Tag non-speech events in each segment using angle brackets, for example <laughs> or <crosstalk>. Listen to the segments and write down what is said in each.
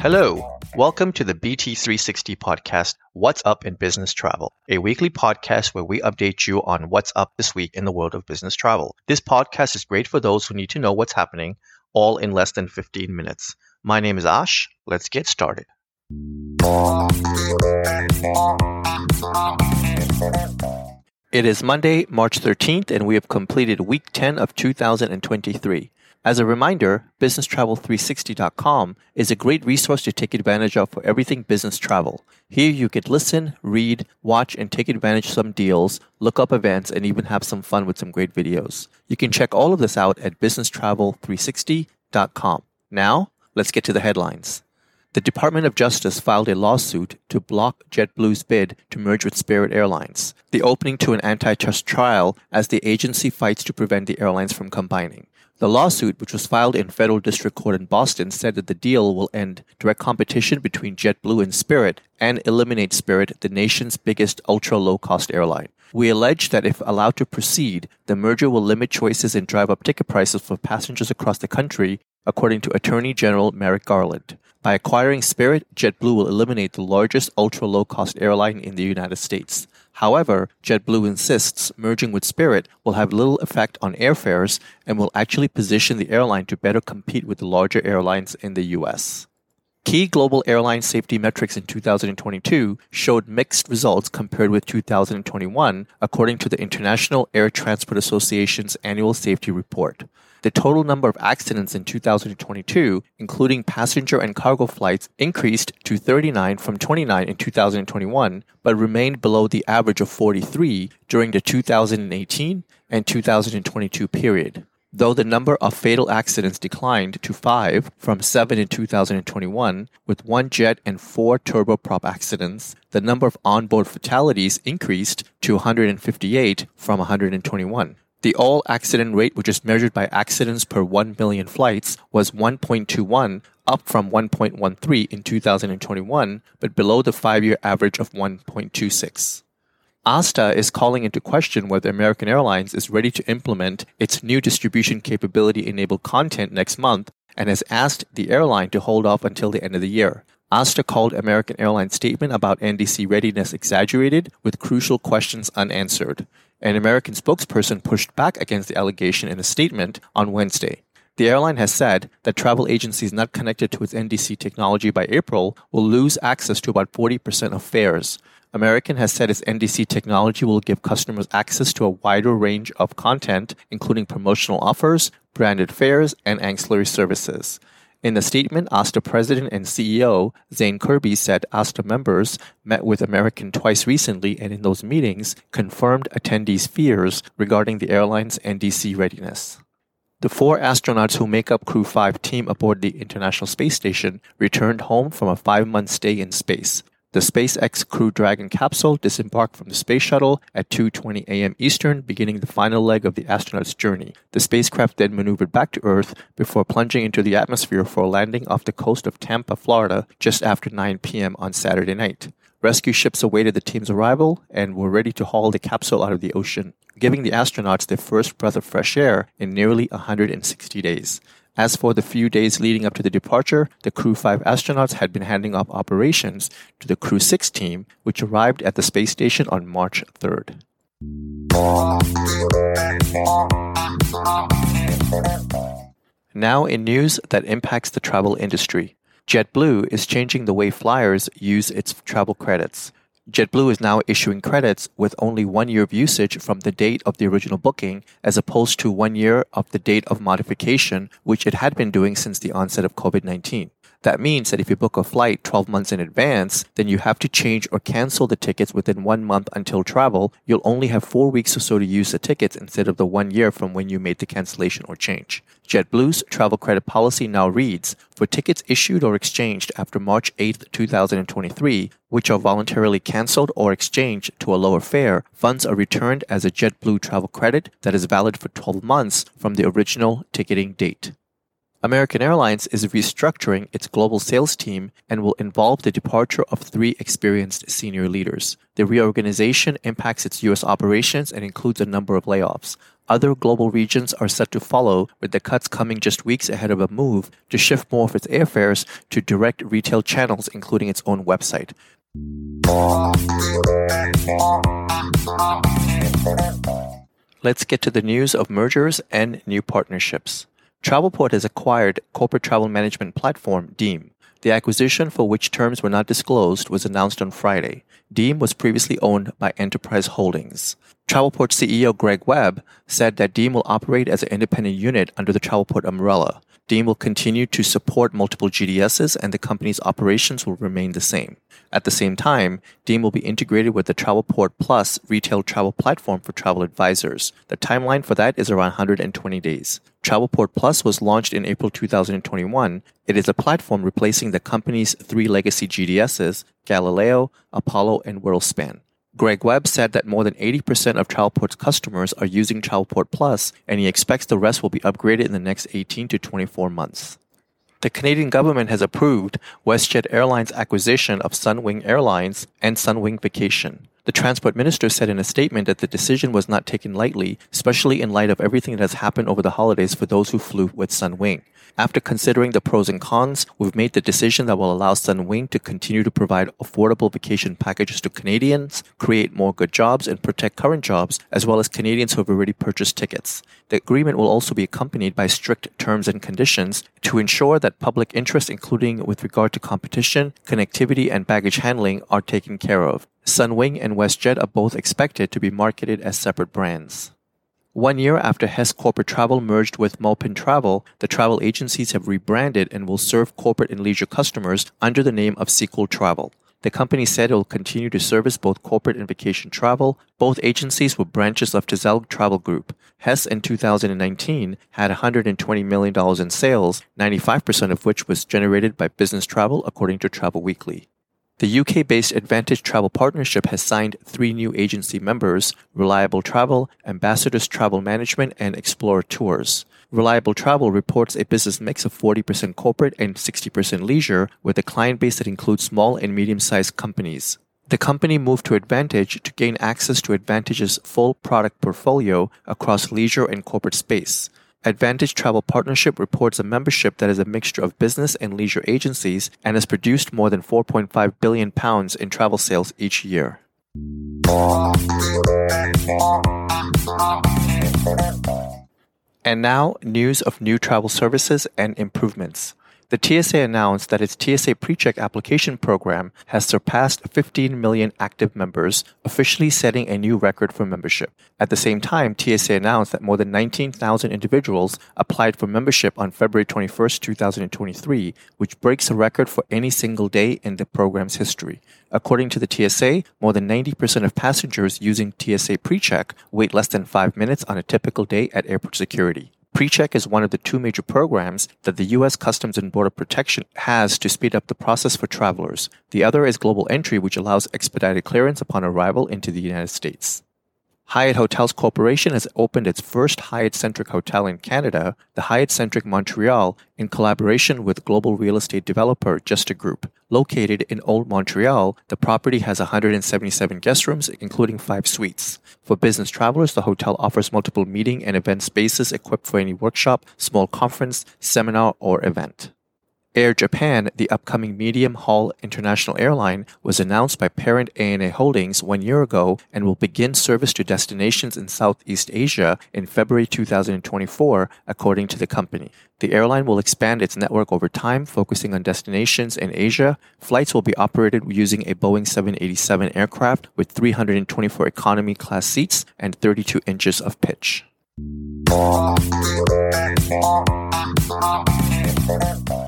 Hello, welcome to the BT360 podcast, What's Up in Business Travel, a weekly podcast where we update you on what's up this week in the world of business travel. This podcast is great for those who need to know what's happening, all in less than 15 minutes. My name is Ash. Let's get started. It is Monday, March 13th, and we have completed week 10 of 2023. As a reminder, BusinessTravel360.com is a great resource to take advantage of for everything business travel. Here you can listen, read, watch, and take advantage of some deals, look up events, and even have some fun with some great videos. You can check all of this out at BusinessTravel360.com. Now, let's get to the headlines. The Department of Justice filed a lawsuit to block JetBlue's bid to merge with Spirit Airlines, the opening to an antitrust trial as the agency fights to prevent the airlines from combining. The lawsuit, which was filed in federal district court in Boston, said that the deal will end direct competition between JetBlue and Spirit and eliminate Spirit, the nation's biggest ultra low cost airline. We allege that if allowed to proceed, the merger will limit choices and drive up ticket prices for passengers across the country, according to Attorney General Merrick Garland. By acquiring Spirit, JetBlue will eliminate the largest ultra low cost airline in the United States. However, JetBlue insists merging with Spirit will have little effect on airfares and will actually position the airline to better compete with the larger airlines in the US. Key global airline safety metrics in 2022 showed mixed results compared with 2021, according to the International Air Transport Association's annual safety report. The total number of accidents in 2022, including passenger and cargo flights, increased to 39 from 29 in 2021, but remained below the average of 43 during the 2018 and 2022 period. Though the number of fatal accidents declined to 5 from 7 in 2021, with one jet and four turboprop accidents, the number of onboard fatalities increased to 158 from 121. The all accident rate, which is measured by accidents per 1 million flights, was 1.21, up from 1.13 in 2021, but below the five year average of 1.26. ASTA is calling into question whether American Airlines is ready to implement its new distribution capability enabled content next month and has asked the airline to hold off until the end of the year. ASTA called American Airlines' statement about NDC readiness exaggerated, with crucial questions unanswered. An American spokesperson pushed back against the allegation in a statement on Wednesday. The airline has said that travel agencies not connected to its NDC technology by April will lose access to about 40% of fares. American has said its NDC technology will give customers access to a wider range of content, including promotional offers, branded fares, and ancillary services. In a statement, ASTA President and CEO Zane Kerby said ASTA members met with American twice recently and in those meetings confirmed attendees' fears regarding the airline's NDC readiness. The four astronauts who make up Crew 5 team aboard the International Space Station returned home from a five month stay in space. The SpaceX Crew Dragon capsule disembarked from the space shuttle at 2:20 a.m. Eastern, beginning the final leg of the astronauts' journey. The spacecraft then maneuvered back to Earth before plunging into the atmosphere for a landing off the coast of Tampa, Florida, just after 9 p.m. on Saturday night. Rescue ships awaited the team's arrival and were ready to haul the capsule out of the ocean, giving the astronauts their first breath of fresh air in nearly 160 days. As for the few days leading up to the departure, the Crew 5 astronauts had been handing off operations to the Crew 6 team, which arrived at the space station on March 3rd. Now, in news that impacts the travel industry, JetBlue is changing the way flyers use its travel credits. JetBlue is now issuing credits with only one year of usage from the date of the original booking, as opposed to one year of the date of modification, which it had been doing since the onset of COVID 19. That means that if you book a flight 12 months in advance, then you have to change or cancel the tickets within one month until travel. You'll only have four weeks or so to use the tickets instead of the one year from when you made the cancellation or change. JetBlue's travel credit policy now reads for tickets issued or exchanged after March 8, 2023, which are voluntarily canceled or exchanged to a lower fare, funds are returned as a JetBlue travel credit that is valid for 12 months from the original ticketing date. American Airlines is restructuring its global sales team and will involve the departure of three experienced senior leaders. The reorganization impacts its U.S. operations and includes a number of layoffs. Other global regions are set to follow, with the cuts coming just weeks ahead of a move to shift more of its airfares to direct retail channels, including its own website. Let's get to the news of mergers and new partnerships. Travelport has acquired corporate travel management platform Deem. The acquisition, for which terms were not disclosed, was announced on Friday. Deem was previously owned by Enterprise Holdings. Travelport CEO Greg Webb said that Deem will operate as an independent unit under the Travelport umbrella. Deem will continue to support multiple GDSs and the company's operations will remain the same. At the same time, Deem will be integrated with the Travelport Plus retail travel platform for travel advisors. The timeline for that is around 120 days. Travelport Plus was launched in April 2021. It is a platform replacing the company's three legacy GDSs, Galileo, Apollo, and WorldSpan. Greg Webb said that more than 80% of Travelport's customers are using Travelport Plus, and he expects the rest will be upgraded in the next 18 to 24 months. The Canadian government has approved WestJet Airlines' acquisition of Sunwing Airlines and Sunwing Vacation. The transport minister said in a statement that the decision was not taken lightly, especially in light of everything that has happened over the holidays for those who flew with Sunwing. After considering the pros and cons, we've made the decision that will allow Sunwing to continue to provide affordable vacation packages to Canadians, create more good jobs, and protect current jobs, as well as Canadians who have already purchased tickets. The agreement will also be accompanied by strict terms and conditions to ensure that public interest, including with regard to competition, connectivity, and baggage handling, are taken care of. Sunwing and WestJet are both expected to be marketed as separate brands. One year after Hess Corporate Travel merged with Maupin Travel, the travel agencies have rebranded and will serve corporate and leisure customers under the name of Sequel Travel. The company said it will continue to service both corporate and vacation travel. Both agencies were branches of Tzell Travel Group. Hess in 2019 had $120 million in sales, 95% of which was generated by business travel, according to Travel Weekly. The UK based Advantage Travel Partnership has signed three new agency members Reliable Travel, Ambassadors Travel Management, and Explorer Tours. Reliable Travel reports a business mix of 40% corporate and 60% leisure, with a client base that includes small and medium sized companies. The company moved to Advantage to gain access to Advantage's full product portfolio across leisure and corporate space. Advantage Travel Partnership reports a membership that is a mixture of business and leisure agencies and has produced more than 4.5 billion pounds in travel sales each year. And now, news of new travel services and improvements. The TSA announced that its TSA PreCheck application program has surpassed 15 million active members, officially setting a new record for membership. At the same time, TSA announced that more than 19,000 individuals applied for membership on February 21, 2023, which breaks a record for any single day in the program's history. According to the TSA, more than 90% of passengers using TSA PreCheck wait less than five minutes on a typical day at airport security. PreCheck is one of the two major programs that the U.S. Customs and Border Protection has to speed up the process for travelers. The other is Global Entry, which allows expedited clearance upon arrival into the United States. Hyatt Hotels Corporation has opened its first Hyatt Centric hotel in Canada, the Hyatt Centric Montreal, in collaboration with global real estate developer Justa Group. Located in Old Montreal, the property has 177 guest rooms, including five suites. For business travelers, the hotel offers multiple meeting and event spaces equipped for any workshop, small conference, seminar, or event. Air Japan, the upcoming medium haul international airline, was announced by parent ANA Holdings one year ago and will begin service to destinations in Southeast Asia in February 2024, according to the company. The airline will expand its network over time, focusing on destinations in Asia. Flights will be operated using a Boeing 787 aircraft with 324 economy class seats and 32 inches of pitch. <laughs>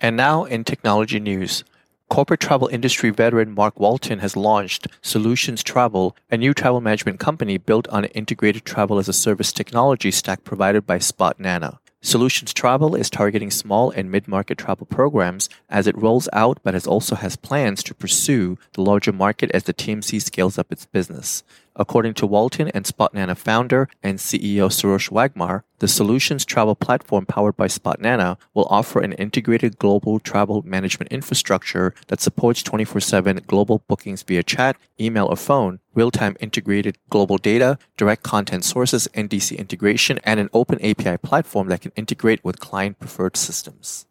And now in technology news. Corporate travel industry veteran Mark Walton has launched Solutions Travel, a new travel management company built on an integrated travel as a service technology stack provided by Spotnana. Solutions Travel is targeting small and mid-market travel programs as it rolls out, but has also has plans to pursue the larger market as the TMC scales up its business. According to Walton and Spotnana founder and CEO Sarosh Waghmar, the Solutions Travel platform powered by Spotnana will offer an integrated global travel management infrastructure that supports 24/7 global bookings via chat, email, or phone, real-time integrated global data, direct content sources, NDC integration, and an open API platform that can integrate with client preferred systems.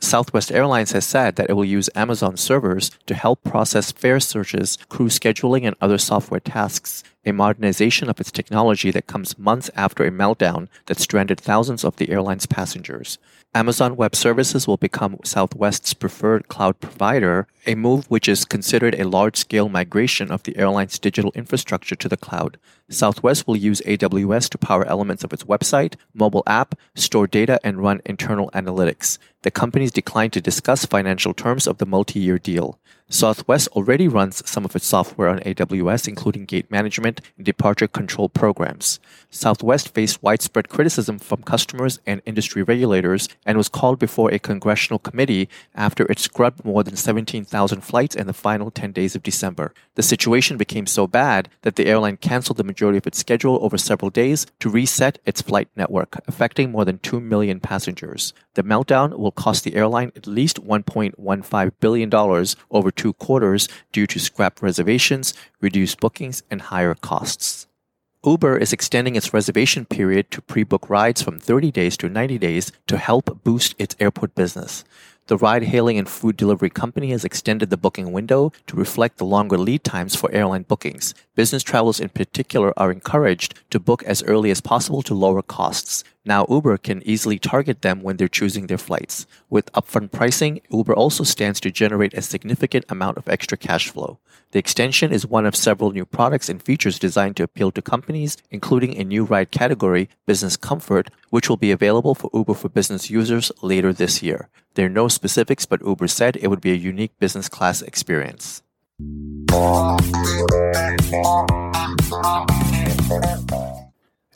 Southwest Airlines has said that it will use Amazon servers to help process fare searches, crew scheduling, and other software tasks, a modernization of its technology that comes months after a meltdown that stranded thousands of the airline's passengers. Amazon Web Services will become Southwest's preferred cloud provider, a move which is considered a large scale migration of the airline's digital infrastructure to the cloud. Southwest will use AWS to power elements of its website, mobile app, store data, and run internal analytics. The companies declined to discuss financial terms of the multi year deal. Southwest already runs some of its software on AWS, including gate management and departure control programs. Southwest faced widespread criticism from customers and industry regulators and was called before a congressional committee after it scrubbed more than 17,000 flights in the final 10 days of December. The situation became so bad that the airline canceled the majority of its schedule over several days to reset its flight network, affecting more than 2 million passengers. The meltdown will cost the airline at least $1.15 billion over two quarters due to scrap reservations, reduced bookings, and higher costs. Uber is extending its reservation period to pre book rides from 30 days to 90 days to help boost its airport business. The ride hailing and food delivery company has extended the booking window to reflect the longer lead times for airline bookings. Business travelers in particular are encouraged to book as early as possible to lower costs. Now Uber can easily target them when they're choosing their flights. With upfront pricing, Uber also stands to generate a significant amount of extra cash flow. The extension is one of several new products and features designed to appeal to companies, including a new ride category, Business Comfort, which will be available for Uber for Business users later this year. There are no specifics, but Uber said it would be a unique business class experience.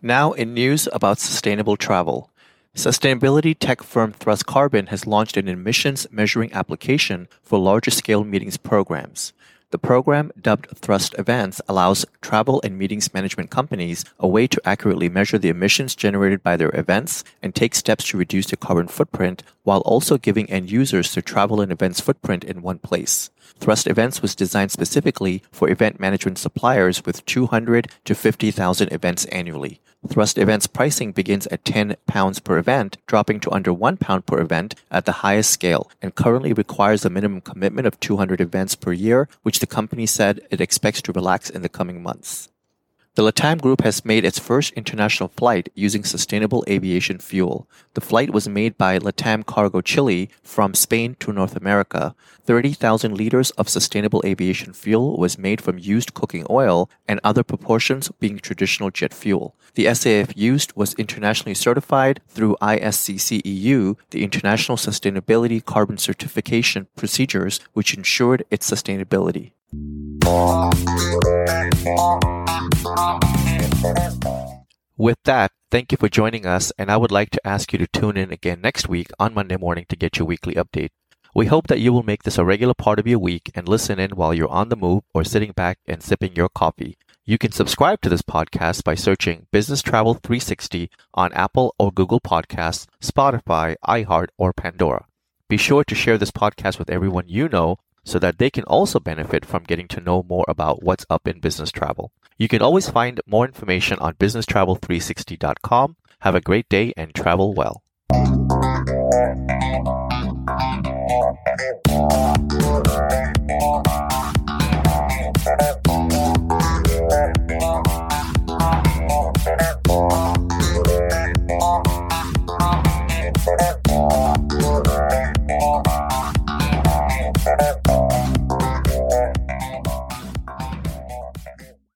Now, in news about sustainable travel. Sustainability tech firm Thrust Carbon has launched an emissions measuring application for larger scale meetings programs. The program, dubbed Thrust Events, allows travel and meetings management companies a way to accurately measure the emissions generated by their events and take steps to reduce their carbon footprint while also giving end users their travel and events footprint in one place. Thrust Events was designed specifically for event management suppliers with 200 to 50,000 events annually. Thrust Events pricing begins at 10 pounds per event, dropping to under 1 pound per event at the highest scale, and currently requires a minimum commitment of 200 events per year, which the company said it expects to relax in the coming months. The LATAM Group has made its first international flight using sustainable aviation fuel. The flight was made by LATAM Cargo Chile from Spain to North America. 30,000 liters of sustainable aviation fuel was made from used cooking oil and other proportions being traditional jet fuel. The SAF used was internationally certified through ISCC EU, the International Sustainability Carbon Certification procedures, which ensured its sustainability. With that, thank you for joining us, and I would like to ask you to tune in again next week on Monday morning to get your weekly update. We hope that you will make this a regular part of your week and listen in while you're on the move or sitting back and sipping your coffee. You can subscribe to this podcast by searching Business Travel 360 on Apple or Google Podcasts, Spotify, iHeart, or Pandora. Be sure to share this podcast with everyone you know so that they can also benefit from getting to know more about what's up in business travel. You can always find more information on businesstravel360.com. Have a great day and travel well.